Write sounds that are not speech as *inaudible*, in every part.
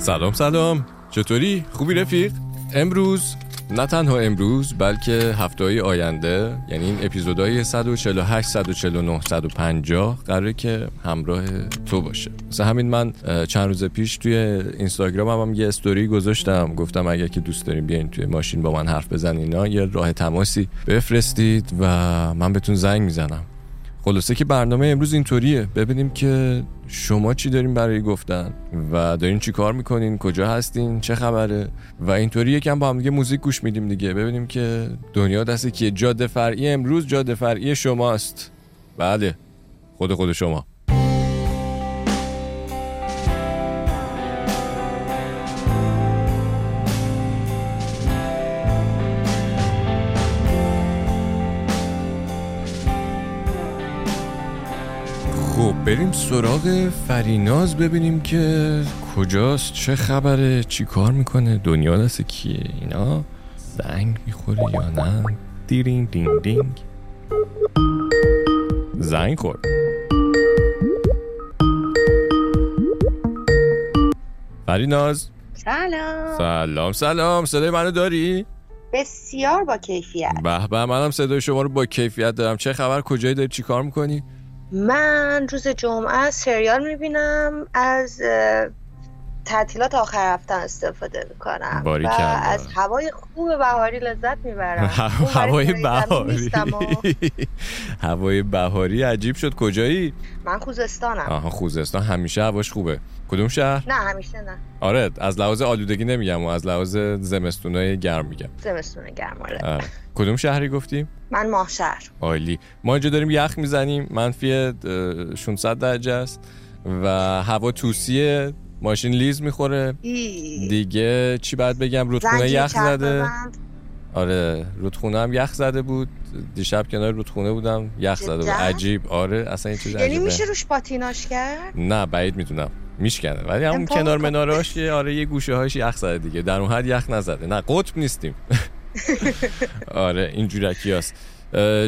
سلام سلام چطوری؟ خوبی رفیق؟ امروز نه تنها امروز بلکه هفته های آینده یعنی این اپیزودهای 148 149 150 قراره که همراه تو باشه مثلا همین من چند روز پیش توی اینستاگرام هم, هم یه استوری گذاشتم گفتم اگر که دوست داریم بیاین توی ماشین با من حرف بزن اینا یه راه تماسی بفرستید و من بهتون زنگ می‌زنم خلاصه که برنامه امروز اینطوریه. ببینیم که شما چی دارین برای گفتن و دارین چی کار می‌کنین کجا هستین چه خبره. و اینطوری یکم با هم دیگه موزیک گوش میدیم دیگه. ببینیم که دنیا دست کیه جاده فرعی امروز جاده فرعی شماست. بله. خود خود شما. بریم سراغ فریناز ببینیم که کجاست چه خبره چی کار می‌کنه دنیا دست کیه اینا زنگ می‌خوره یا نه؟ دیرینگ دینگ دینگ. زنگ خورد. فریناز. سلام. سلام سلام. صدای منو داری؟ بسیار با کیفیت. به به منم صدای شما رو با کیفیت دارم. چه خبر؟ کجایی داری؟ چی کار می‌کنی؟ من روز جمعه سریال می‌بینم از تعطیلات آخر هفته استفاده می‌کنم و. از هوای خوب بهاری لذت می‌برم. *laughs* هوای بهاری. *laughs* هوای بهاری عجیب شد. کجایی؟ من خوزستانم. آها خوزستان. همیشه هواش خوبه. کدوم شهر؟ نه همیشه نه آره از لحاظ آلودگی نمیگم و از لحاظ زمستونای گرم میگم زمستون گرم آره. آره. کدوم شهری گفتیم؟ من ماهشهر عالی ما اینجا داریم یخ می‌زنیم منفی اه، 600 درجه است و هوا توسیه ماشین لیز می‌خوره. دیگه چی باید بگم رودخونه یخ زده. آره رودخونه هم یخ زده بود دیشب کنار رودخونه بودم یخ زده بود؟ عجیب آره اصلا این چیز یعنی میشه روش پاتیناش کرد نه بعید می‌دونم میشکنه ولی همون امکان کنار. مناراش یه آره یه گوشه هاش یخ زده دیگه. در اون حد یخ نزده. نه قطب نیستیم. *laughs* آره این جورکی هست.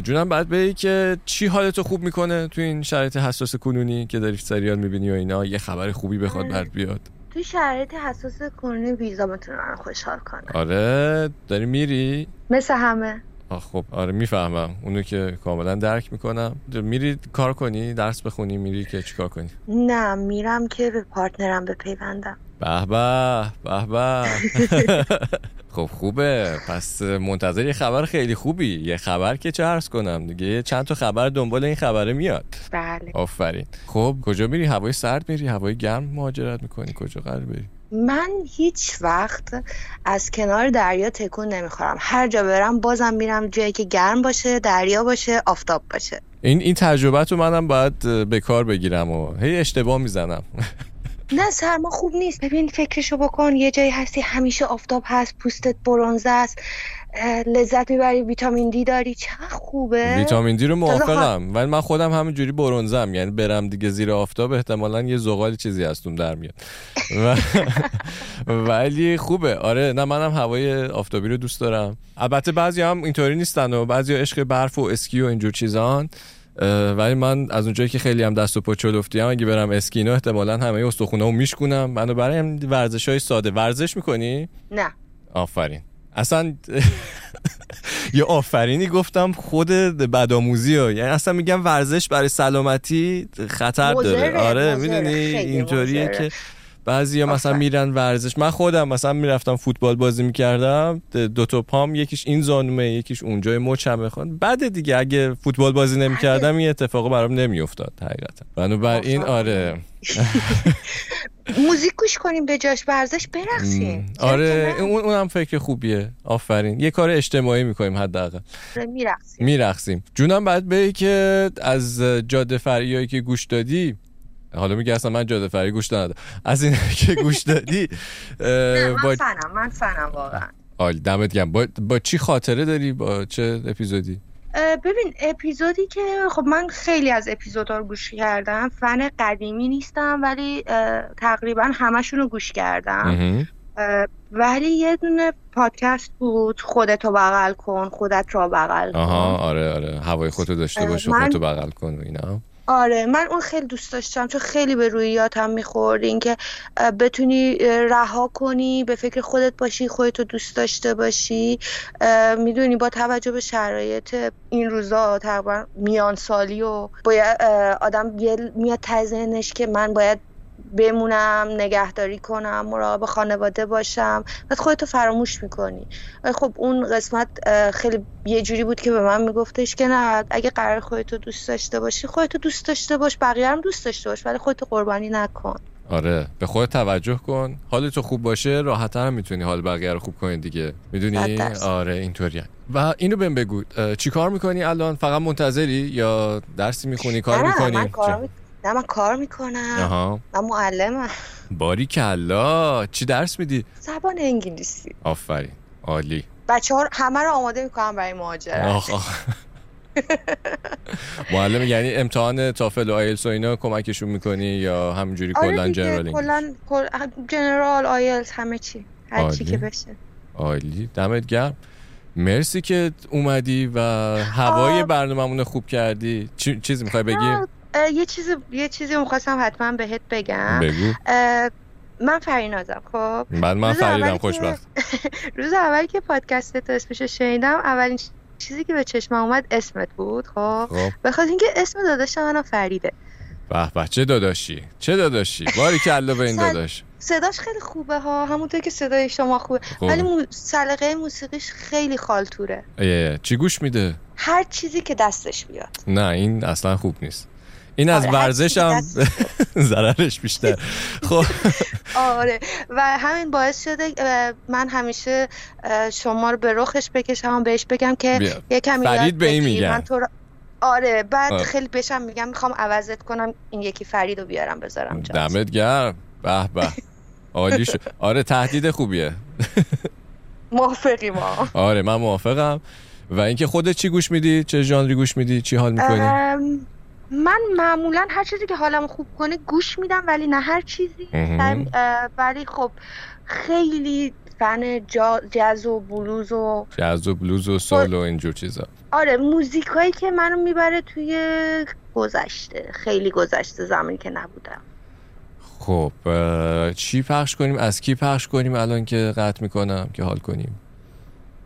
جونم بعد بگی که چی حالتو خوب می‌کنه تو این شرایط حساس کنونی که داری سریال می‌بینی و اینا؟ یه خبر خوبی بخواد آره. برات بیاد. توی شرایط حساس کنونی ویزا می‌تونه من خوشحال کنه. آره داری میری؟ مثل همه. خب آره می‌فهمم. اونو که کاملا درک می‌کنم. میری کار کنی؟ درس بخونی؟ میری که چیکار کنی؟ نه میرم که به پارتنرم بپیوندم. به به به به. *laughs* خب خوبه. پس منتظر یه خبر خیلی خوبی. یه خبر که چه عرض کنم؟ دیگه چند تا خبر دنبال این خبره میاد. بله. آفرین. خب کجا میری؟ هوای سرد میری؟ هوای گرم مهاجرت می‌کنی. کجا قرار بری؟ من هیچ وقت از کنار دریا تکون نمی‌خورم. هر جا برم بازم میرم جایی که گرم باشه دریا باشه آفتاب باشه. این این تجربه رو منم باید به کار بگیرم و هی اشتباه می‌زنم. *laughs* نه سرما خوب نیست. ببین فکرشو بکن. یه جایی هستی همیشه آفتاب هست پوستت برونزه است. لذت می‌بری ویتامین دی داری؟ چقدر خوبه. ویتامین دی رو موافقم ولی من خودم همینجوری برونزم یعنی برم دیگه زیر آفتاب احتمالا یه زغال چیزی هستم در میاد. و- *laughs* ولی خوبه. آره نه منم هوای آفتابی رو دوست دارم. البته بعضی هم اینطوری نیستن و بعضی عشق برف و اسکی و اینجور چیزان. ولی من از اونجایی که خیلی هم دست و پا چلفتی هم اگه برم اسکینو احتمالا همه استخونه رو میشکنم منو برای هم ورزش های ساده. ورزش می‌کنی؟ نه. آفرین. اصلا *laughs* یه آفرینی گفتم خود بدآموزی ها. یعنی اصلا میگم ورزش برای سلامتی خطر داره. آره می‌دونی؟ اینطوریه. که بعضی مثلا. میرن ورزش. من خودم مثلا می‌رفتم فوتبال بازی می‌کردم دو تا پام یکیش این زانومه یکیش اونجای مچمه. خود بعد دیگه اگه فوتبال بازی نمی‌کردم این اتفاقا برام نمیافتاد حقیقتا. بنابراین آفرین. آره. *laughs* موزیک گوش کنیم به جاش ورزش برقصیم آره؟ اون اونم فکر خوبیه. آفرین. یه کار اجتماعی می‌کنیم حداقل. آره، میرقصیم. میرقصیم. جونم بعد بگی که از جاده فریایی که گوش دادی حالا میگه اصلا من جاده فری گوش ندادم. از این *laughs* که گوش دادی نه من با فنم من فنم واقعا. عالی دمت گرم. با... با چی خاطره داری؟ با چه اپیزودی؟ ببین اپیزودی که خب من خیلی از اپیزودها رو گوش کردم فن قدیمی نیستم ولی تقریبا همشون رو گوش کردم. ولی یه دونه پادکست بود خودتو بغل کن خودت را بغل کن. آها آره آره. هوای خودتو داشته باش من- خودتو بغل کن و اینا. آره من اون خیلی دوست داشتم چون خیلی به رویاتم می‌خورد اینکه بتونی رها کنی به فکر خودت باشی خودتو دوست داشته باشی. می‌دونی با توجه به شرایط این روزا تقریبا میان سالی و باید آدم میاد تزنش که من باید بمونم نگهداری کنم مراقب خانواده باشم. بعد خودتو فراموش می‌کنی. خب اون قسمت خیلی یه جوری بود که به من میگفتش که نه اگه قرار خودتو دوست داشته باشی خودتو دوست داشته باش بقیه هم دوست داشته باش ولی خودتو قربانی نکن. آره. به خود توجه کن. حالتو خوب باشه راحتتر هم می‌تونی حال بقیه رو خوب کنی دیگه. می‌دونی؟ آره اینطوریه و اینو بهم بگو. چی کار می‌کنی الان؟ فقط منتظری یا درسی می‌خونی کار می‌کنی نه من کار می‌کنم. آها. من معلمم. باری کلا. چی درس میدی؟ زبان انگلیسی. آفرین. عالی. بچه ها همه رو آماده می‌کنم برای مهاجرت. معلم یعنی امتحان تافل و آیلس و اینا کمکشون می‌کنی یا همینجوری آره کلا جنرال کلا جنرال آیلس همه چی. هر چی که بشه. عالی. دمت گرم. مرسی که اومدی و هوای برنامه‌مون خوب کردی. چی... چیزی می‌خوای بگی؟ یه چیزی یه چیزی می‌خواستم حتما بهت بگم. بگو. من فرینازم خب. بعد من فریدم خوشبخت. *laughs* روز اول که پادکست تو اسمشو شنیدم اولین چیزی که به چشمم اومد اسمت بود خب, خب. بخاطر اینکه اسم داداش منم فریده. به به چه داداشی؟ چه داداشی؟ باری که الله به این *laughs* داداش. صداش خیلی خوبه ها. همونطور که صدای شما خوبه. خوب. ولی مو... سلیقه موسیقیش خیلی خالتوره چی گوش میده؟ هر چیزی که دستش بیاد نه این اصلا خوب نیست. این از آره ورزش هم *laughs* ضررش بیشتر. خب. آره. و همین باعث شده من همیشه شما رو به رخش بکشم بهش بگم که یه کمی فرید به این میگم آره بعد. خیلی بشم میگم می‌خوام عوضت کنم این یکی فرید رو بیارم بذارم دمت گرم. به به. عالی شد. آره تهدید خوبیه. *laughs* موافقی ما. آره من موافقم. و اینکه خودت چی گوش میدی؟ چه ژانری گوش میدی؟ چی حال می‌کنی؟ من معمولا هر چیزی که حالم خوب کنه گوش میدم ولی نه هر چیزی. ولی خب خیلی فن جاز و بلوز و جاز و بلوز و سال و اینجور چیزا. آره موزیک هایی که منو می‌بره توی گذشته. خیلی گذشته زمانی که نبودم. خب چی پخش کنیم؟ از کی پخش کنیم الان که قطع می‌کنم که حال کنیم؟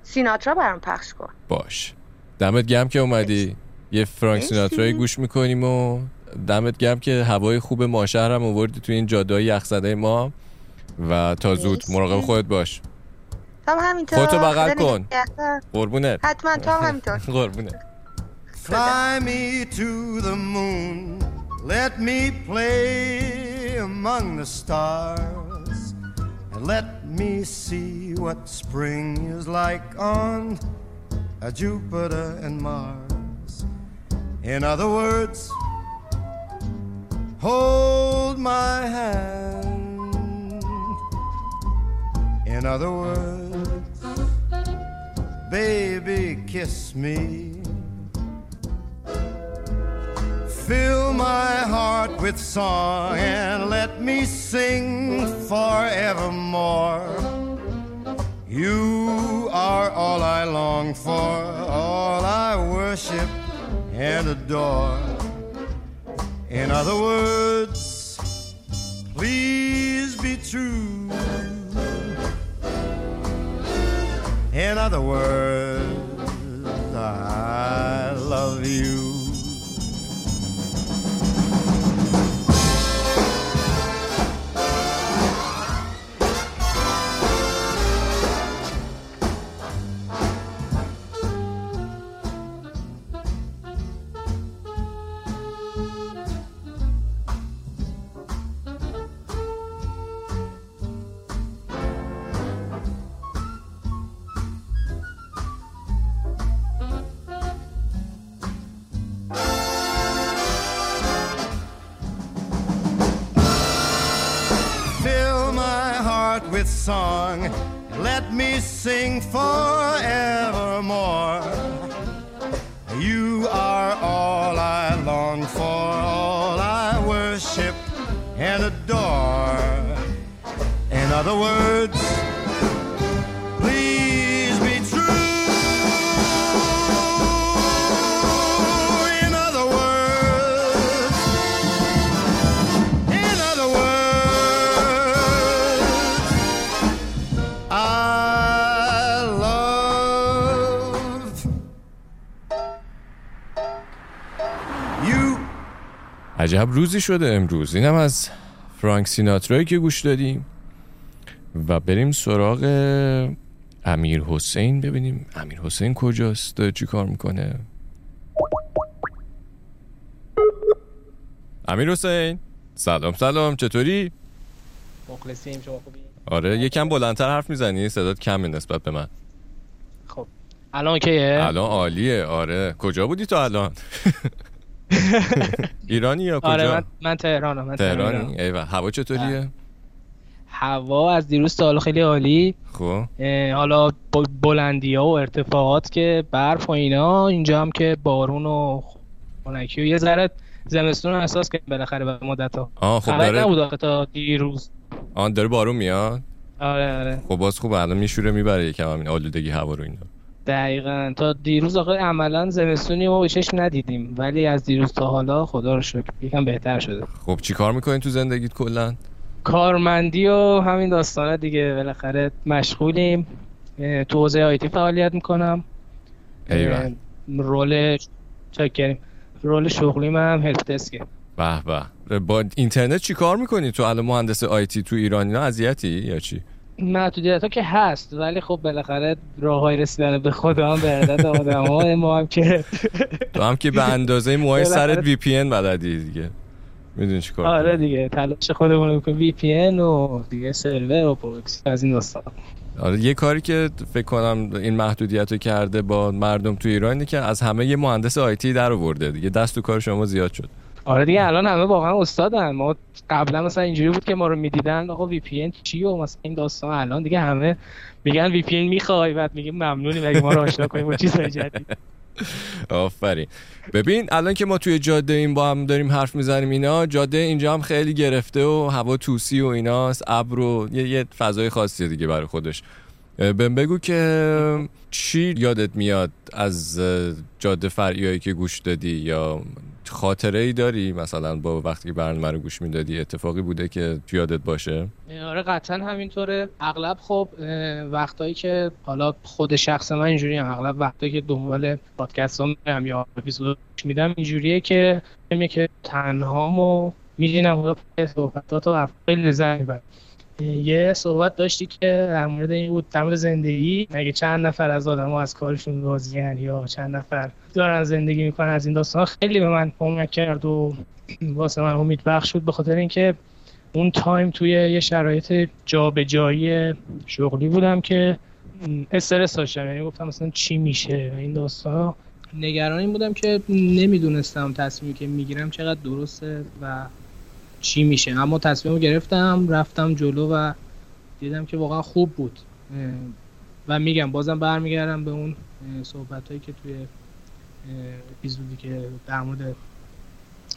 سیناترا برام پخش کن. باش. دمت گم که اومدی. یه فرانک سیناترای گوش می‌کنیم و دمت گرم که هوای خوب ماشهر هم آوردی تو این جاده یخزده ما و تا زود مراقب خودت باش. هم همینطور. خودتو بغل کن. قربونت. حتما تو همینطور. *laughs* قربونت. Fly me to the moon. Let me play among the stars. And let me see what spring is like on Jupiter and Mars. In other words, hold my hand. In other words, baby, kiss me. Fill my heart with song and let me sing forevermore. You are all I long for, all I worship and adore. In other words, please be true. In other words, other words, please be true. In other words, in other words, I love you. عجب روزی شده امروز اینم از فرانک سیناترایی که گوش دادیم و بریم سراغ امیر حسین ببینیم امیر حسین کجاست داره چی کار می‌کنه امیر حسین سلام سلام چطوری؟ مخلصیم شما خوبی؟ آره یکم بلندتر حرف می‌زنی صدات کمه نسبت به من خب الان کیه؟ الان عالیه آره کجا بودی تو الان؟ *laughs* ایرانی یا کجا؟ آره من, من تهرانم من تهرانی؟ ایوه هوا چطوریه؟ هوا از دیروز تا حالا خیلی عالی. خب. حالا بلندی ها و ارتفاعات که برف و اینا اینجا هم که بارون و خنکی و یه ذره زمستون رو احساس که بالاخره به مدت ها آه خب داره نبود تا دیروز. آن داره بارون میاد؟ آره آره. خب باز خوب الان میشوره می‌بره یکم همین آلودگی هوا رو اینا. دقیقا. تا دیروز آخه عملا زمستونی ما به چشم ندیدیم ولی از دیروز تا حالا خدا رو شکر یکم بهتر شده. خب چی کار می‌کنین تو زندگیت کلا؟ کارمندی و همین داستانه دیگه. بالاخره مشغولیم. تو حوزه آیتی فعالیت می‌کنم. ایول رول چکریم رول شغلی هم هلپ دسکه به به. با اینترنت چی کار می‌کنی؟ تو الان مهندس آیتی تو ایران اینا اذیتی یا چی؟ محدودیت ها که هست ولی خب بالاخره راه های رسیدن به خدا هم به عدد آدم ها ما هم که تو هم که به اندازه موهای سرت VPN بلدی دیگه. می‌دونی چی کار آره. دیگه تلاش خودمون رو می‌کنیم. VPN و دیگه سرور و پروکسی از این داستان آره یه کاری که فکر کنم این محدودیت رو کرده با مردم تو ایران اینه که از همه یه مهندس IT در آورده دیگه. دست تو کار شما زیاد شد. آره دیگه الان همه واقعا استادن. ما قبلا مثلا اینجوری بود که ما رو می‌دیدن آقا وی پی ان چی و مثلا این داستان. الان دیگه همه میگن وی پی ان می‌خوای بعد میگیم ممنونی مگه ما رو آشنا کنیم با چیزای جدید. *laughs* *laughs* آفرین. ببین الان که ما توی جاده این با هم داریم حرف می‌زنیم اینا جاده اینجا هم خیلی گرفته و هوا توسی و ایناست ابر و یه, یه فضای خاصیه دیگه برای خودش. بهم بگو که چی یادت میاد از جاده فرعیایی که گوش دادی یا خاطره ای داری؟ مثلا با وقتی برنامه رو گوش می‌دادی اتفاقی بوده که یادت باشه؟ آره قطعا همینطوره. اغلب خب وقتایی که حالا خود شخص من اینجوری هم اغلب وقتایی که دنبال پادکست میرم یا اپیزود میدم اینجوریه که میگه که تنهام و میدینم حالا صحبتات و خیلی لذت می‌برم. یه صحبت داشتی که در مورد این بود در زندگی. مگه چند نفر از آدم از کارشون راضیان یا چند نفر دارن زندگی می‌کنن از این داستان. خیلی به من کمک کرد و واسه من امید بخش بود به خاطر اینکه اون تایم توی یه شرایط جابجایی شغلی بودم که استرس داشتم. یعنی گفتم مثلا چی میشه این داستان نگران این بودم که نمی‌دونستم تصمیمی که می‌گیرم چقدر درسته و چی میشه. اما تصمیم گرفتم رفتم جلو و دیدم که واقعا خوب بود. و میگم بازم برمیگردم به اون صحبت هایی که توی اپیزودی که در مورد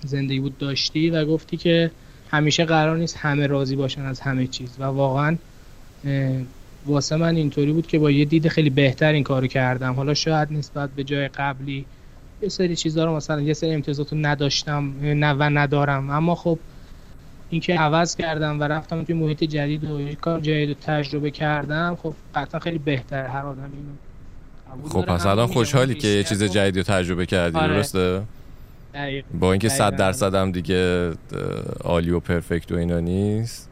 زندگی بود داشتی و گفتی که همیشه قرار نیست همه راضی باشن از همه چیز. و واقعا واسه من اینطوری بود که با یه دید خیلی بهتر این کارو کردم. حالا شاید نسبت به جای قبلی یه سری چیزها رو مثلا یه سری امتیازات رو نداشتم نه و ندارم. اما خب اینکه عوض کردم و رفتم توی محیط جدید و یه کار جدید تجربه کردم خب قطعا خیلی بهتر. هر آدمی اینو خب. پس الان خوشحالی که یه چیز خب جدیدی رو تجربه کردی آره. درسته با اینکه صد. درصد هم دیگه عالی و پرفکت و اینا نیست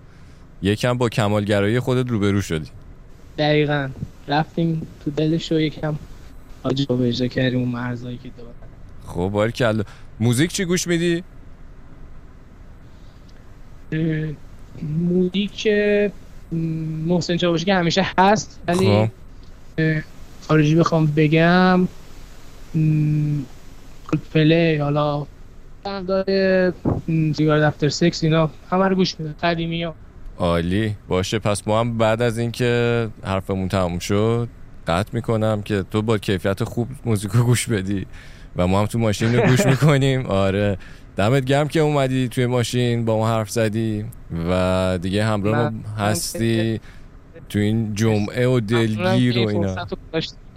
یکم با کمالگرایی خودت روبرو شدی دقیقا رفتیم تو دلش رو یکم آجا بجا کردیم اون مرزایی که داره خب باری کلا موزیک چی گوش میدی؟ موزیک محسن چاوشی که همیشه هست ولی خب خارجی بخوام بگم پلی حالا داره سیگار دفتر سکس اینا همه رو گوش میده قدیمی ها. عالی. باشه. پس ما هم بعد از اینکه حرفمون تموم شد قطع می‌کنم که تو با کیفیت خوب موزیک رو گوش بدی و ما هم تو ماشین رو گوش *laughs* می‌کنیم. آره. دمت گرم که اومدی توی ماشین با ما حرف زدی و دیگه همراه ما هستی. تو این جمعه و دلگیر و اینا.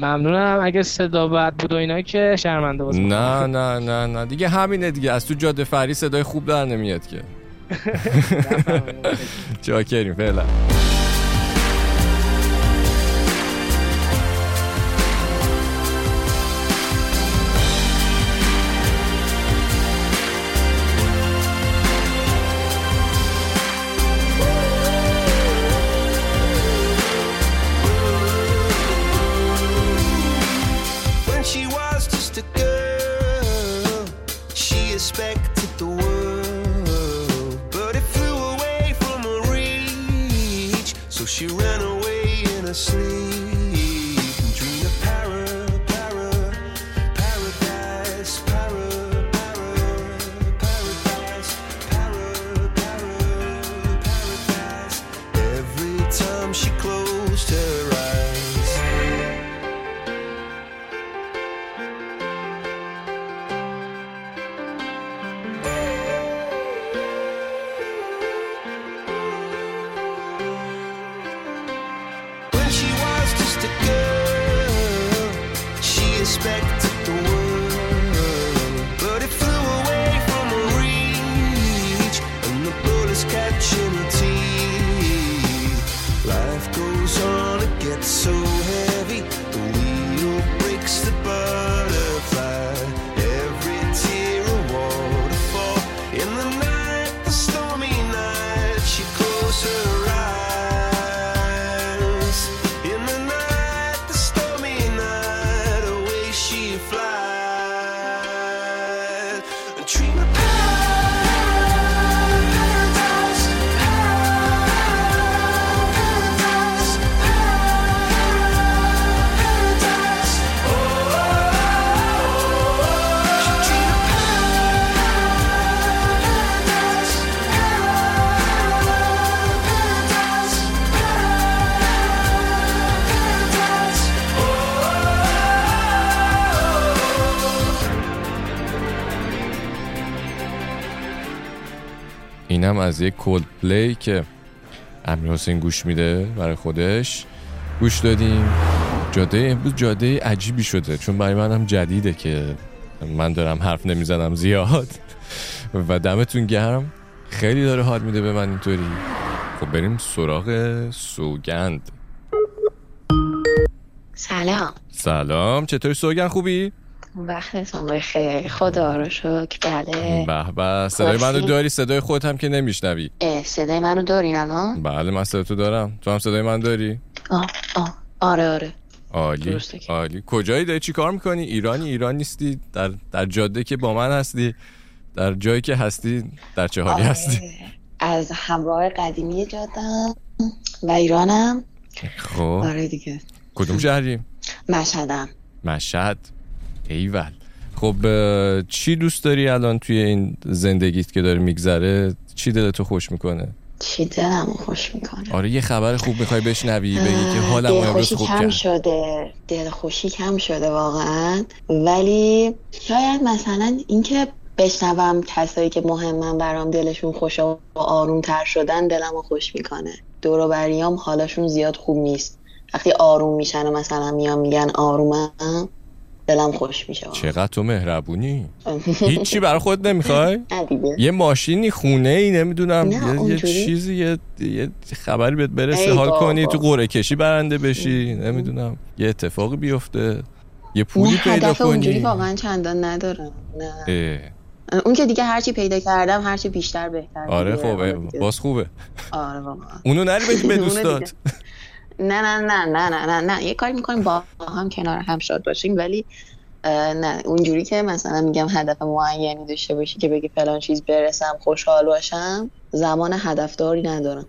ممنونم. اگه صدا بد بود و اینا که شرمنده واسه نه نه نه نه. دیگه همینه دیگه. از تو جاده فری صدای خوب در نمیاد که. *laughs* *laughs* چاکریم فعلا. اینم از یک کولد پلی که امیر حسین گوش میده برای خودش. گوش دادیم. جاده امروز جاده عجیبی شده چون برای من هم جدیده که من دارم حرف نمی‌زنم زیاد. *laughs* و دمتون گرم. خیلی داره حال میده به من اینطوری. خب بریم سراغ سوگند. سلام. سلام. چطوری سوگند؟ خوبی؟ وقتتون بخیر خدا رو شکر. بله. به به صدای منو؟ داری؟ صدای خودت هم که نمیشنوی. صدای منو دارین الان؟ بله من صدای تو دارم. تو هم صدای من داری؟ آه آه آره آره. عالی عالی. کجایی داری؟ چی کار می‌کنی؟ ایرانی ایران نیستی؟ در در جاده که با من هستی؟ در جایی که هستی در چه حالی آره. هستی؟ از همراه قدیمی جادم و ایرانم. خب. آره دیگه. کدوم شهری؟ مشهدم. مشهد. ایول. خب چی دوست داری الان توی این زندگیت که داره میگذره؟ چی دلتو خوش می‌کنه؟ چی دلم خوش می‌کنه؟ آره یه خبر خوب می‌خوای بشنوی بگی که حالم امروز خوب کم کرد. شده. دلخوشی کم شده واقعا. ولی شاید مثلا اینکه بشنوم کسایی که مهمن برام دلشون خوش و آروم تر شدن دلم رو خوش می‌کنه. دور بریام حالشون زیاد خوب نیست. وقتی آروم میشن و مثلا میان میگن آرومم دلم خوش میشه. چقدر تو مهربونی؟ هیچی برای خود نمی‌خوای؟ *laughs* یه ماشینی خونه ای نمی‌دونم یه. چیزی یه, یه خبری بهت برسه. حال. کنی تو قرعه کشی برنده بشی نمی‌دونم. یه اتفاقی بیفته. یه پولی پیدا هدف اونجوری کنی. واقعا چندان ندارم. نه. اون که دیگه هرچی پیدا کردم هرچی بیشتر بهتر آره دیگه. خب دیگه. باز خوبه. آره واقعا اونو نری به *laughs* دوستات. نه نه نه نه نه نه نه. یه کاری می‌کنیم با هم کنار هم شاد باشیم ولی نه. اونجوری که مثلا میگم هدف معینی داشته باشی که بگی فلان چیز برسم خوشحال باشم زمان هدفداری ندارم.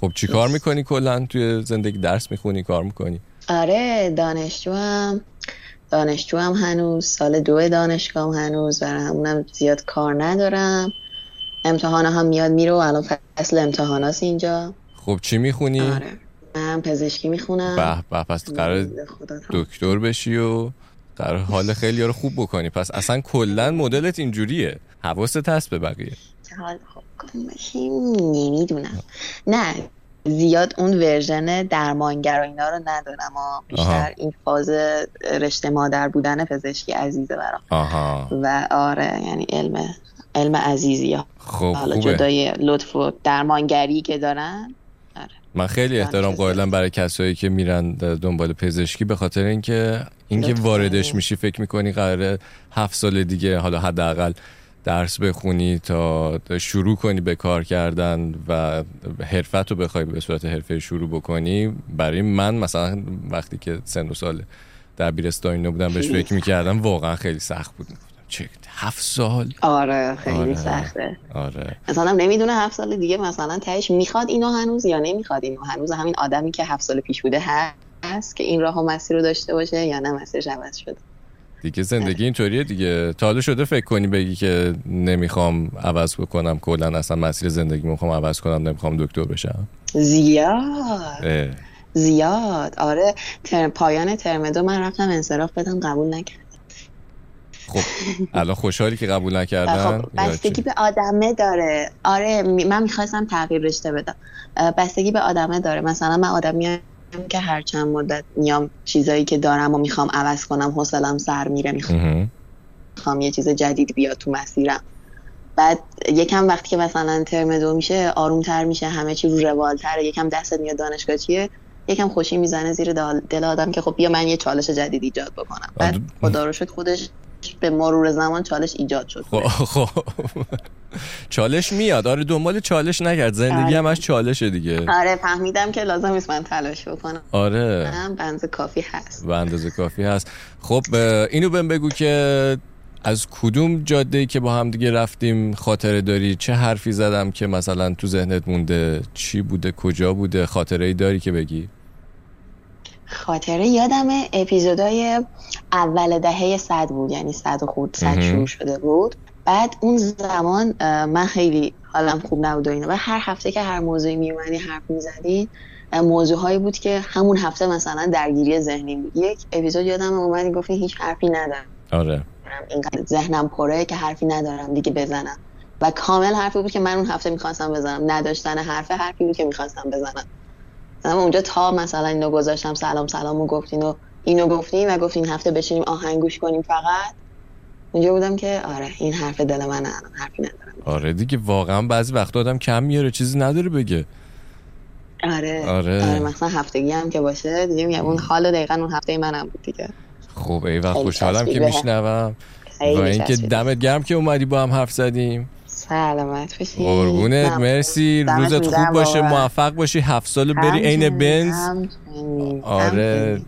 خب چی کار می‌کنی کلا؟ توی زندگی درس می‌خونی کار می‌کنی؟ آره دانشجو هم دانشجو هم هنوز. سال دو دانشگاه هنوز. برای همونم زیاد کار ندارم. امتحان هم میاد میره و الان فصل امتحاناست اینجا. خب چی می‌خونی؟ آره. من پزشکی می‌خونم. به به پس قرار دکتر بشی و قرار حال خیلی رو خوب بکنی. پس اصلا کلا مدلت اینجوریه. حواست هست به بقیه. حال خوب نمی‌دونم. نه زیاد اون ورژن درمانگر و اینا رو ندارم. بیشتر آها. این فاز رشته مادر بودن پزشکی عزیزه برام. آها. و آره یعنی علم علم عزیزی ها. خب حالا خوبه. جدای لطف و درمانگری که دارن. من خیلی احترام دانشجو قائلم برای کسایی که میرن دنبال پزشکی به خاطر اینکه اینکه. واردش میشی فکر می‌کنی قراره هفت سال دیگه حالا حداقل درس بخونی تا شروع کنی به کار کردن و حرفت رو بخوای به صورت حرفه شروع بکنی برای من مثلا وقتی که سن و سال اینا بودم بهش فکر می‌کردم واقعا خیلی سخت بود. چه هفت سال؟ آره خیلی آره. سخته. آره. مثلا نمی‌دونه هفت سال دیگه مثلا تهش می‌خواد اینو هنوز یا نمی‌خواد اینو. هنوز همین آدمی که هفت سال پیش بوده هست که این راه و مسیر رو داشته باشه یا نه مسیرش عوض شده. دیگه زندگی اینطوریه دیگه. تا حالا شده فکر کنی بگی که نمی‌خوام عوض بکنم کلا اصلا مسیر زندگی می‌خوام عوض کنم نمی‌خوام دکتر بشم؟ زیاد. اه. زیاد. آره ترم پایان ترم دو من رفتم انصراف بدم قبول نکرد خب الان خوشحالی که قبول نکردن خب بستگی؟ به آدمه داره آره من می‌خواستم تغییر رشته بدم بستگی به آدمه داره مثلا من آدمی که هر چند مدت میام چیزایی که دارم و می‌خوام عوض کنم حوصلم سر میره می‌خوام مهم. یه چیز جدید بیاد تو مسیرم بعد یکم وقتی که مثلا ترم دو میشه آرومتر میشه همه چی رو روالتره یکم دستت میاد دانشگاه چیه یکم خوشی می‌زنه زیر دل, آدم که خب بیا من یه چالش جدید ایجاد بکنم بعد. خدا رو شکر خودش به مرور زمان چالش ایجاد شد. خب خب. چالش میاد. آره دنبال چالش نگرد زندگی آره. همش چالشه دیگه. آره فهمیدم که لازم نیست من تلاش بکنم. آره. بنز کافی هست. اندازه کافی هست. خب اینو بهم بگو که از کدوم جاده که با هم دیگه رفتیم خاطره داری؟ چه حرفی زدم که مثلا تو ذهنت مونده؟ چی بوده؟ کجا بوده؟ خاطره ای داری که بگی؟ خاطره یادم اپیزودای اول دهه صد بود یعنی صد و خود صد. شروع شده بود. بعد اون زمان من خیلی حالم خوب نبود و اینا. و هر هفته که هر موضوعی میومدی حرف می‌زدی موضوع هایی بود که همون هفته مثلا درگیری ذهنی بود. یک اپیزود یادم اومدی گفتی هیچ حرفی ندارم. آره. اینقدر ذهنم پره که حرفی ندارم دیگه بزنم. و کامل حرفی بود که من اون هفته می‌خواستم بزنم. نداشتن حرف حرفی بود که می‌خواستم بزنم. مثلا اونجا تا مثلا اینو گذاشتم سلام سلام و گفتین و اینو گفتین و گفتین هفته بشینیم آهنگ گوش کنیم فقط. اونجا بودم که آره این حرف دل من الان حرفی ندارم. آره دیگه واقعا بعضی وقت آدم کم میاره چیزی نداره بگه. آره. آره. آره مثلا هفتگی هم که باشه دیگه میگم اون حال دقیقا اون هفته منم بود دیگه. خب ای وقت خوشحالم که. میشنوم. و اینکه. دمت گرم که اومدی با هم حرف زدیم. سلامت باشی. قربونت. مرسی. روزت خوب باشه. موفق باشی. هفت سال بری عین بنز. آره.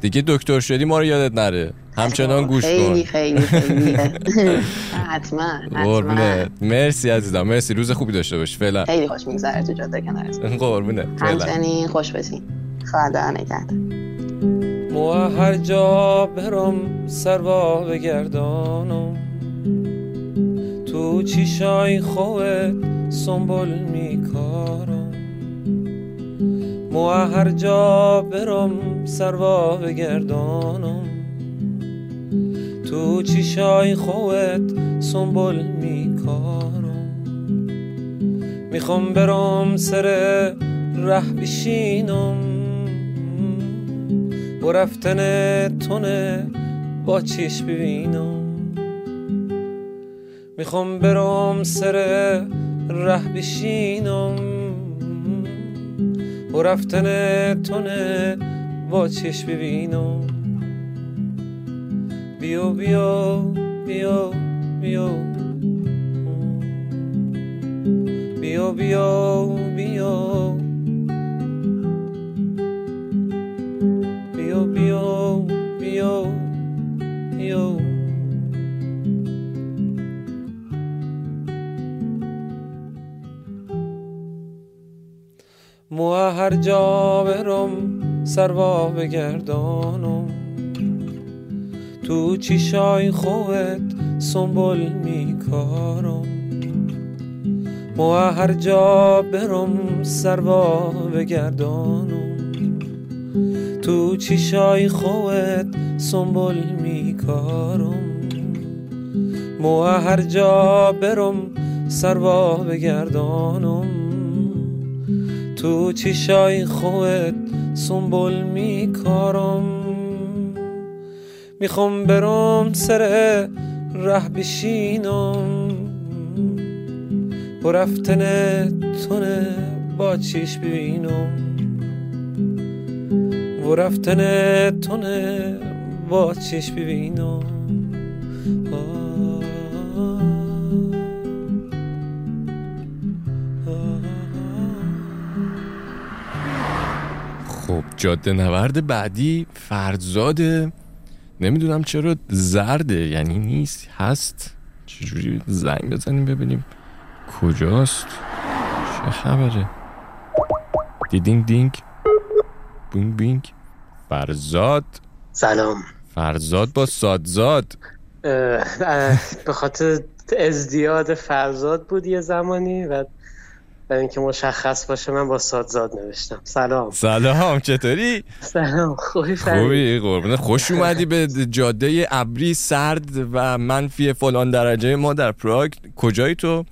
دیگه دکتر شدی ما رو یادت نره. همچنان گوش خیلی کن. خیلی خیلی. *laughs* حتما حتما. قربونت. مرسی عزیزم مرسی. روز خوبی داشته باش فعلا. خیلی خوش میگذره تو جاده کنارت. قربونت. فعلا. همچنین خوش باشین خدا نگهدار. مو هر جا برم سروا بگردانم. تو چیشای خوت سنبول میکارم. مو هر جا برم سروا بگردانم. تو چیشای خوت سنبول میکارم. می‌خوام برم سر ره بشینم. و رفتن تونه با چشم ببینم. می‌خوام برم سر ره بشینم. و رفتن تونه با چش ببینم. بیا بیا بیا بیا. بیا بیا بیا. مو هر جا برم سروا بگردانم تو چیشای خوت سنبول میکارم. مو هر جا برم سروا بگردانم تو چیشای خوت سنبول میکارم. مو هر جا برم سروا بگردانم تو چیشای خوت سنبول میکارم می‌خوام برم سر ره بشینم. و رفتن تونه با چیش ببینم. و رفتن تونه با چیش ببینم. جاده نورد بعدی فرزاده نمی‌دونم چرا زرده یعنی نیست هست. چجوری زنگ بزنیم ببینیم کجاست؟ چه خبره؟ دیدینگ دینگ؟ بینگ بینگ؟ فرزاد؟ سلام. فرزاد با سادزاد. به خاطر ازدیاد فرزاد بود یه زمانی و برای اینکه مشخص باشه من با سادزاد نوشتم. سلام. سلام چطوری؟ سلام. خوبی خوبی قربونه خوش اومدی به جاده ابری سرد و منفی فلان درجه ما در پراگ. کجایی تو؟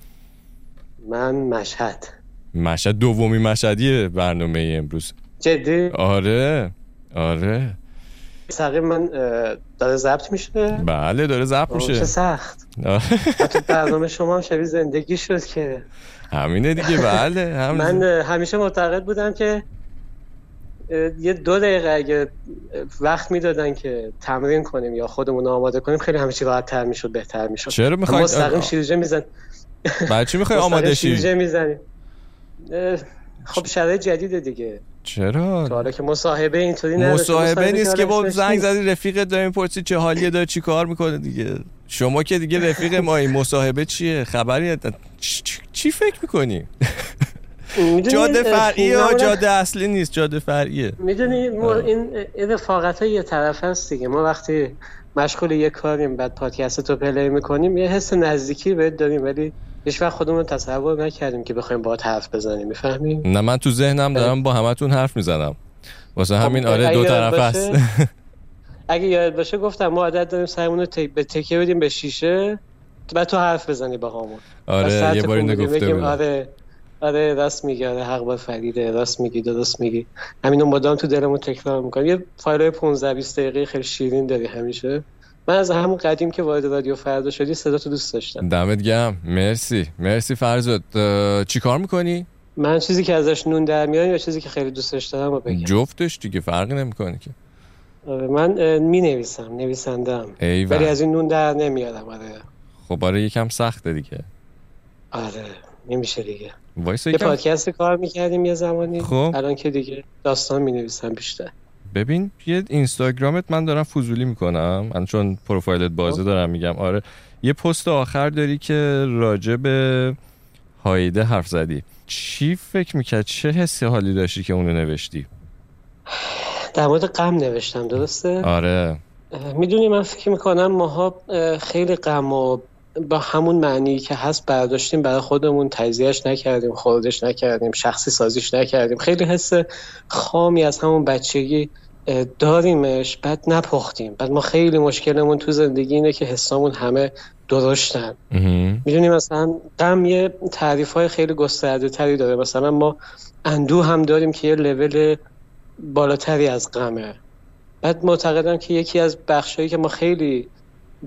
من مشهد. مشهد دومی مشهدی برنامه امروز. جدی؟ آره آره. تقریبا من داره ضبط میشه؟ بله داره ضبط اوه، چه میشه سخت تو برنامه شما هم شبیه زندگی شد که. همینه دیگه بله هم من همیشه معتقد بودم که یه دو دقیقه اگه وقت می‌دادن که تمرین کنیم یا خودمون آماده کنیم خیلی همه چی راحت تر می‌شد بهتر می‌شد. چرا می‌خوای؟ مستقیم شیرجه میزن. چی می‌خوای *laughs* آماده شی شیرجه می‌زنیم. اه، خب شرایط جدیده دیگه. تا چرا حالا که مصاحبه اینطوری نداشته. مصاحبه نیست که با زنگ. زدی رفیقت داری پرسی چه حالیه داره چی کار می‌کنه دیگه؟ شما که دیگه رفیق ما این مصاحبه چیه؟ خبری چی فکر می‌کنی؟ جاده یا معمولا- جاده اصلی نیست؟ جاده فرعیه. می‌دونی این رفاقت های یه طرف هست دیگه. ما وقتی مشغول یه کاریم بعد پادکست رو پلی می‌کنیم یه حس نزدیکی بهت داریم ولی هیچ وقت خودمون تصور نکردیم که بخوایم باهات حرف بزنیم می‌فهمی؟ نه من تو ذهنم دارم با همتون حرف می‌زنم. واسه همین خب، آره اگه دو طرف هست. *laughs* اگه یاد باشه گفتم ما عادت داریم سرمون رو به تکیه بدیم به شیشه بعد تو حرف بزنی با همون. آره یه بار اینو گفته بودم. آره. آره راست میگی. آره حق با فریده. راست میگی درست میگی. همینو مدام تو دلمون تکرار می‌کنم یه فایل 15 20 دقیقه خیلی شیرین داری همیشه. من از همون قدیم که وارد رادیو فردا شدی صدا تو دوست داشتم. دمت گرم. مرسی. مرسی فرزاد. چی کار می‌کنی؟ من چیزی که ازش نون در میارم یا چیزی که خیلی دوستش دارم رو بگم؟ جفتش دیگه فرقی نمی‌کنه که. آره من می نویسم نویسندم ولی از این نون در نمیارم آره. خب آره یکم سخته دیگه. آره. نمیشه دیگه. وایسا یه پادکست کار می‌کردیم یه زمانی. خب. الان که دیگه داستان می نویسم بیشتر. ببین یه اینستاگرامت من دارم فضولی می‌کنم. من چون پروفایلت بازه خب. دارم میگم. آره. یه پست آخر داری که راجع به هایده حرف زدی. چی فکر می‌کرد؟ چه حسی حالی داشتی که اونو نوشتی؟ در مورد غم نوشتم درسته؟ آره. می‌دونی من فکر می‌کنم ماها اه، خیلی غم و با همون معنی که هست برداشتیم برای خودمون تجزیهش نکردیم خوردش نکردیم شخصی سازیش نکردیم. خیلی حس خامی از همون بچگی داریمش بعد نپختیم. بعد ما خیلی مشکلمون تو زندگی اینه که حسامون همه درشتن. مهم. می‌دونی مثلا غم یه تعریف های خیلی گسترده تری داره. مثلا ما اندوه هم داریم که یه لول بالاتری از غمه. بعد معتقدم که یکی از بخشایی که ما خیلی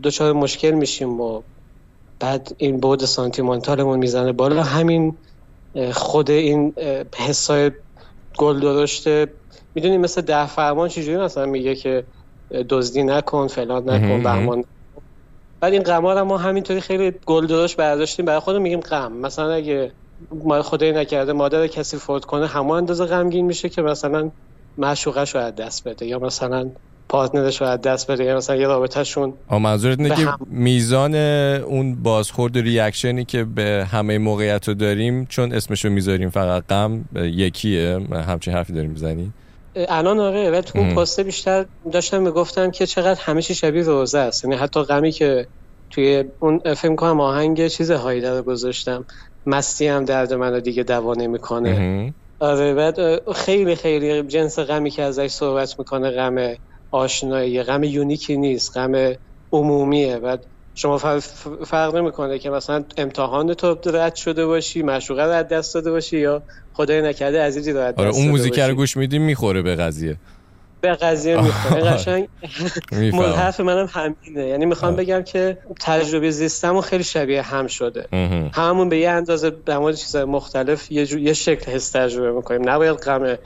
دچار مشکل میشیم و بعد این بود سانتیمانتالمون می‌زنه بالا. همین خود این حسای گل درشته می‌دونی مثل ده فرمان چجوری مثلا میگه که دزدی نکن فلان. نکن بهمان بعد این غما رو ما همینطوری خیلی گل درشت برداشتیم. برای خودمون میگیم غم. مثلا اگه ما خدای نکرده مادر کسی فوت کنه همون اندازه غمگین میشه که مثلا معشوقش رو از دست بده. یا مثلا پارتنرش رو از دست بده یا مثلا یه رابطهشون آه منظورت اینه که هم. میزان اون بازخورد و ریاکشنی که به همه موقعیت رو داریم چون اسمشو می‌ذاریم فقط غم یکیه همچین حرفی داریم می‌زنی الان آره و تو. اون پاسته بیشتر داشتم می‌گفتم که چقدر همه چی شبیه روزه است یعنی حتی غمی که توی اون فکر کنم آهنگ چیز هایده رو گذاشتم مستی هم درد منو دیگه دوا نمی‌کنه مهم. آره بعد خیلی خیلی جنس غمی که ازش صحبت می‌کنه غم آشنایی غم یونیکی نیست غم عمومیه. بعد شما فر- فرق نمی‌کنه که مثلا امتحان تو رد شده باشی معشوقه رو از دست داده باشی یا خدای نکرده عزیزی دست آره اون موزیک رو. گوش میدی می‌خوره به قضیه. به قضیه می‌خوره. *laughs* قشنگ. حرف منم همینه. یعنی می‌خوام. بگم که تجربه زیستمون خیلی شبیه هم شده. هممون به یه اندازه مورد چیزهای مختلف یه, جو... یه شکل حس تجربه می‌کنیم. نباید غم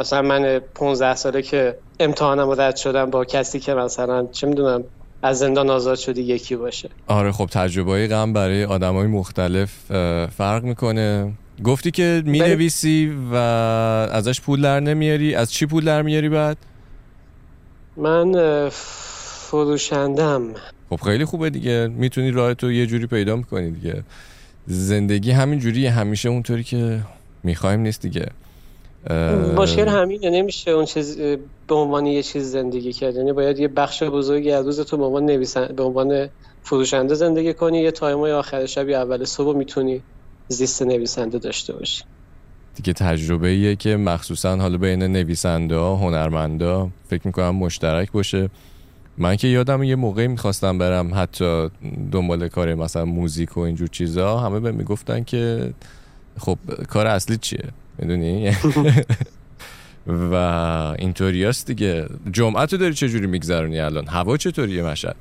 مثلا من 15 ساله که امتحانم رد شدم با کسی که مثلا چه می‌دونم از زندان آزاد شدی یکی باشه. آره خب تجربه های غم برای آدم های مختلف فرق می‌کنه. گفتی که می نویسی و ازش پول در نمیاری. از چی پول در میاری بعد؟ من فروشندم خب خیلی خوبه دیگه. می‌تونی راه تو یه جوری پیدا می‌کنی دیگه. زندگی همین جوریه همیشه اونطوری که می‌خوایم نیست دیگه. مشکل همینه نمیشه اون چیز به عنوان یه چیز زندگی کرد. یعنی باید یه بخش بزرگی از روز تو به عنوان نویسن به عنوان فروشنده زندگی کنی یه تایمای آخر شب یا اول صبح می‌تونی زیست نویسنده داشته باشی. دیگه تجربه ایه که مخصوصا حالا بین نویسنده ها هنرمندا فکر می‌کنم مشترک باشه. من که یادم یه موقعی می‌خواستم برم حتی دنبال کار مثلا موزیک و اینجور چیزا همه به می‌گفتن که خب کار اصلی چیه؟ می‌دونی؟ و اینطوریاست دیگه. جمعه تو داری چجوری میگذرونی الان؟ هوا چطوریه مشهد؟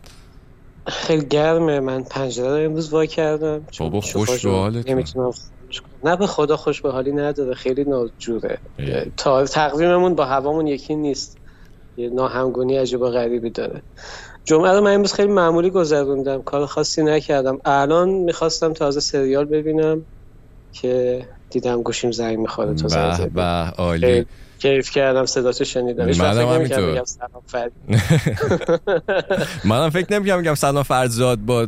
خیلی گرمه. من پنجره رو امروز وا کردم. بابا خوش به. نمی‌تونم کنم. نه به خدا خوش به حالی نداره. خیلی ناجوره. تا تقویممون با هوامون یکی نیست. یه ناهمگونی عجیب و غریبی داره. جمعه رو من امروز خیلی معمولی گذروندم. کار خاصی نکردم. الان می‌خواستم تازه سریال ببینم که دیدم گوشیم زنگ می‌خوره تو زنگ به عالی. کیف کردم صداتو شنیدم. منم همینطور. منم فکر نمی‌کنم بگم سلام فرزاد *laughs* با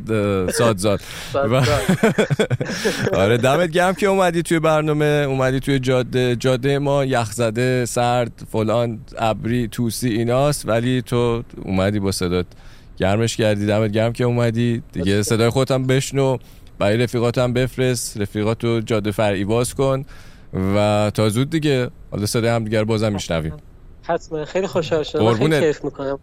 سادزاد *laughs* آره دمت گرم که اومدی توی برنامه اومدی توی جاده جاده ما یخزده سرد فلان ابری توسی ایناست. ولی تو اومدی با صدات گرمش کردی. دمت گرم که اومدی. دیگه صدای خودت هم بشنو. برای رفیقات هم بفرست رفیقاتو جاده فرعی باز کن و تا زود دیگه. حالا صدای هم دیگر بازم میشنویم. حتما. خیلی خوشحال شدم. خیلی. کیف می‌کنم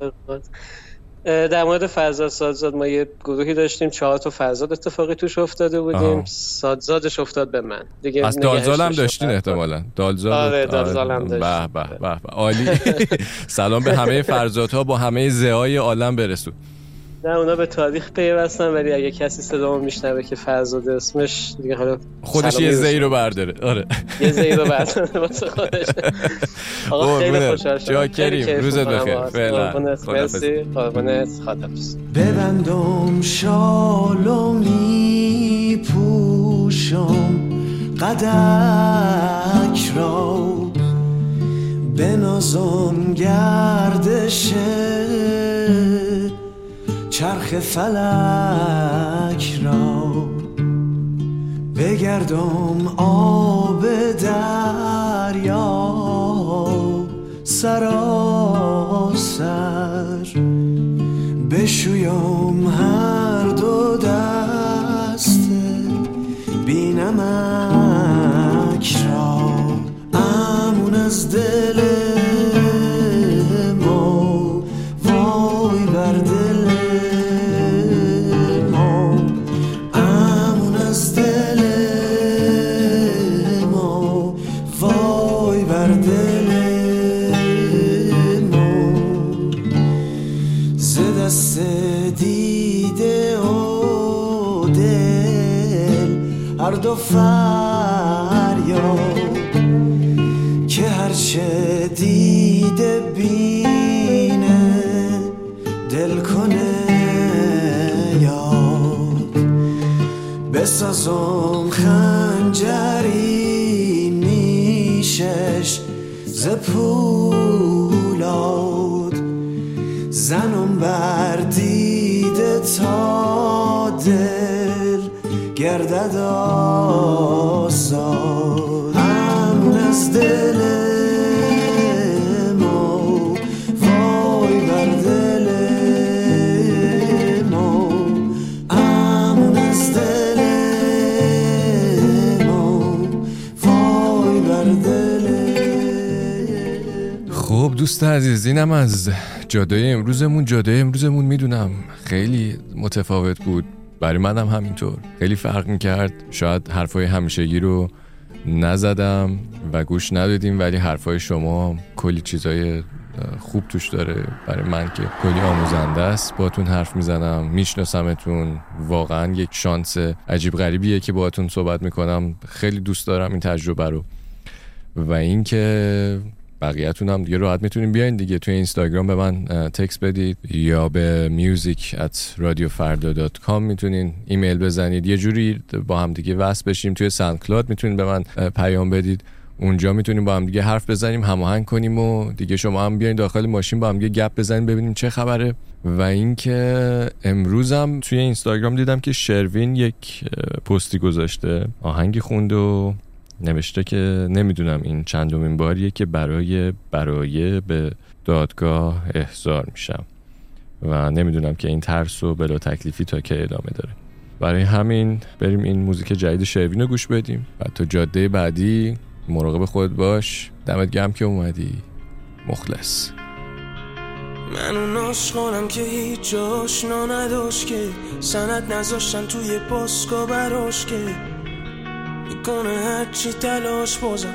در مورد فرزاد سادزاد ما یه گروهی داشتیم. چهار تا فرزاد اتفاقی توش افتاده بودیم. سادزادش افتاد به من. دیگه از دالزال هم. داشتین احتمالا. دالزال آره، دالزال هم داشتیم. به به به. عالی. *laughs* سلام به همه فرزادها با همه زهای عالم برسون نه اونا به تاریخ پیوستن ولی اگه کسی صدامو میشنوه که فرزاد اسمش دیگه حالا خودش یه. زی رو برداره. آره. یه زی رو برداره. *laughs* واسه خودش. آقا خیلی. خوشحال شدم. کیف روزت بخیر. فعلا. مرسی. قربونت. خداحافظ ببندم شال و می پوشم قدک را بنازم گردش چرخ فلک را بگردم آب دریا سراسر. بشویم هر دو دسته بینمک بسازم خنجری نیشش ز پولاد. زنم بر دیده تا دل گردد آزاد دوست عزیز اینم از جاده امروزمون جاده امروزمون می‌دونم خیلی متفاوت بود. برای منم همینطور. خیلی فرق می‌کرد. شاید حرفای همیشگی رو نزدم و گوش ندادیم ولی حرفای شما کلی چیزای خوب توش داره. برای من که کلی آموزنده است باتون حرف می‌زنم میشناسمتون. واقعا یک شانس عجیب غریبیه که باهاتون صحبت می‌کنم. خیلی دوست دارم این تجربه رو. و اینکه بقیه‌تون هم دیگه راحت می‌تونین بیاین دیگه توی اینستاگرام به من تکس بدید یا به music at radiofarda.com می‌تونین ایمیل بزنید. یه جوری با هم دیگه وصل بشیم. توی SoundCloud می‌تونین به من پیام بدید. اونجا می‌تونیم با هم دیگه حرف بزنیم هماهنگ کنیم و دیگه شما هم بیاین داخل ماشین با هم دیگه گپ بزنیم ببینیم چه خبره. و اینکه امروزم توی اینستاگرام دیدم که شروین یک پستی گذاشته. آهنگی خوند و نوشته که نمی‌دونم این چندمین باریه که برای برای به دادگاه احضار میشم و نمی‌دونم که این ترس و بلا تکلیفی تا که ادامه داره. برای همین بریم این موزیک جدید شروین رو گوش بدیم و تا جاده بعدی مراقب خود باش. دمت گم که اومدی. مخلص. من اون عاشقانم که هیچ آشنا نداشت که سند نذاشتن توی پاسکا براش که می‌کنه هرچی تلاش بازم.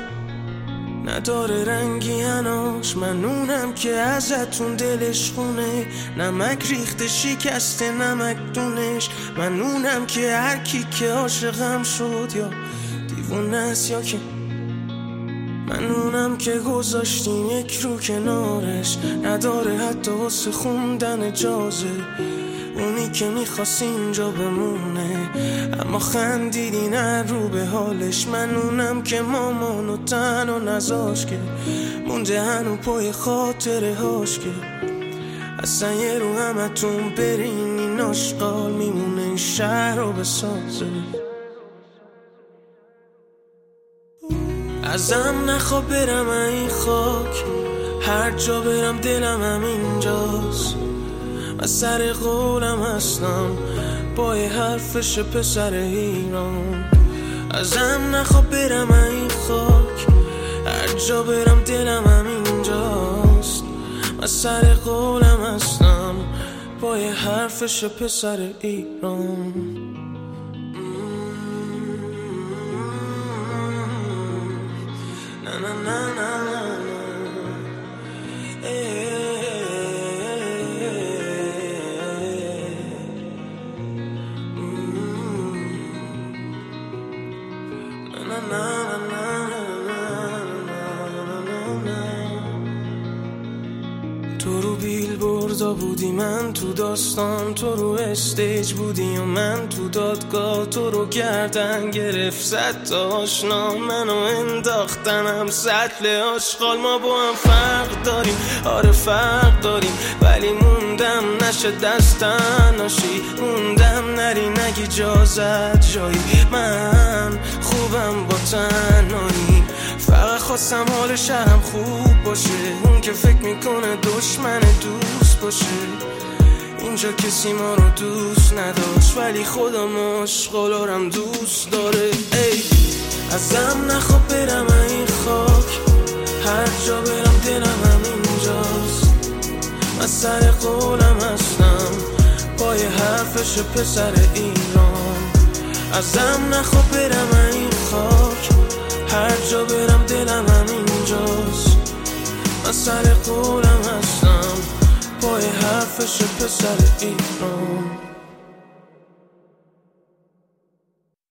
نداره رنگی هناش من اونم که ازتون دلش خونه. نمک ریخته شکسته نمک دونش. من اونم که هر کی که عاشقم شد یا دیوونه است یا که من اونم که گذاشتیم یک رو کنارش. نداره حتی واسه خوندن اجازه اونی که می‌خواست اینجا بمونه. اما خندیدی نه رو به حالش. من اونم که مامانو تن و نزاش که مونده هنو پای خاطره هاش که. اصلا یه رو همتون برین این آشقال میمونه این شهر رو بسازه. ازم نخواب برم این خاک. هر جا برم دلم همینجاست. من سر قولم هستم. با حرفش پسر ایران. ازم نخواب برم این خاک. هر جا برم دلم همینجاست. من سر قولم هستم. با حرفش پسر ایران. Na na na na بردا بودی من تو داستان تو رو استیج بودی و من تو دادگاه تو رو گردن گرفت. زد تا آشنا منو انداختنم سطل آشغال ما با هم فرق داریم آره فرق داریم ولی موندم نشه دستن ناشی موندم نری نگی جازت جایی. من خوبم با تنهایی. فقط خواستم حال شهرم خوب باشه. اون که فکر می‌کنه دشمن دوست. باشه. اینجا کسی ما رو دوست نداشت ولی خودم عشقالارم دوست داره. ای ازم نخواب برم این خاک. هر جا برم دلم همینجاست. من سر قولم هستم پای حرفش پسر ایران. ازم نخواب برم این خاک. هر جا برم دلم همینجاست. من سر قولم هستم. پای حرفش پسر ایران.